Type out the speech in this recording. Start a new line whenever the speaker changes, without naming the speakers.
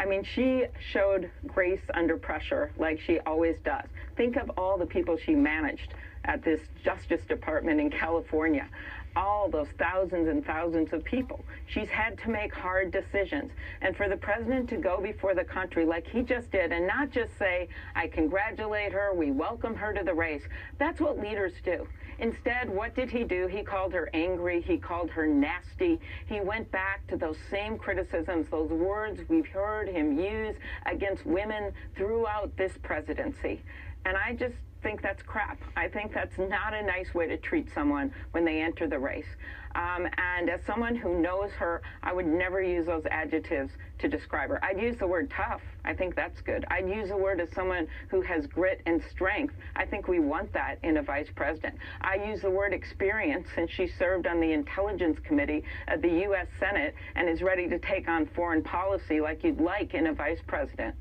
I mean, she showed grace under pressure like she always does. Think of all the people she managed at this Justice Department in California all those thousands and thousands of people. She's had to make hard decisions. And for the president to go before the country like he just did and not just say, I congratulate her, we welcome her to the race, that's what leaders do. Instead, what did he do? He called her angry. He called her nasty. He went back to those same criticisms, those words we've heard him use against women throughout this presidency. And I just think that's crap. I think that's not a nice way to treat someone when they enter the race. Um, and as someone who knows her, I would never use those adjectives to describe her. I'd use the word tough. I think that's good. I'd use the word as someone who has grit and strength. I think we want that in a vice president. I use the word experience since she served on the Intelligence Committee of the U.S. Senate and is ready to take on foreign policy like you'd like in a vice president.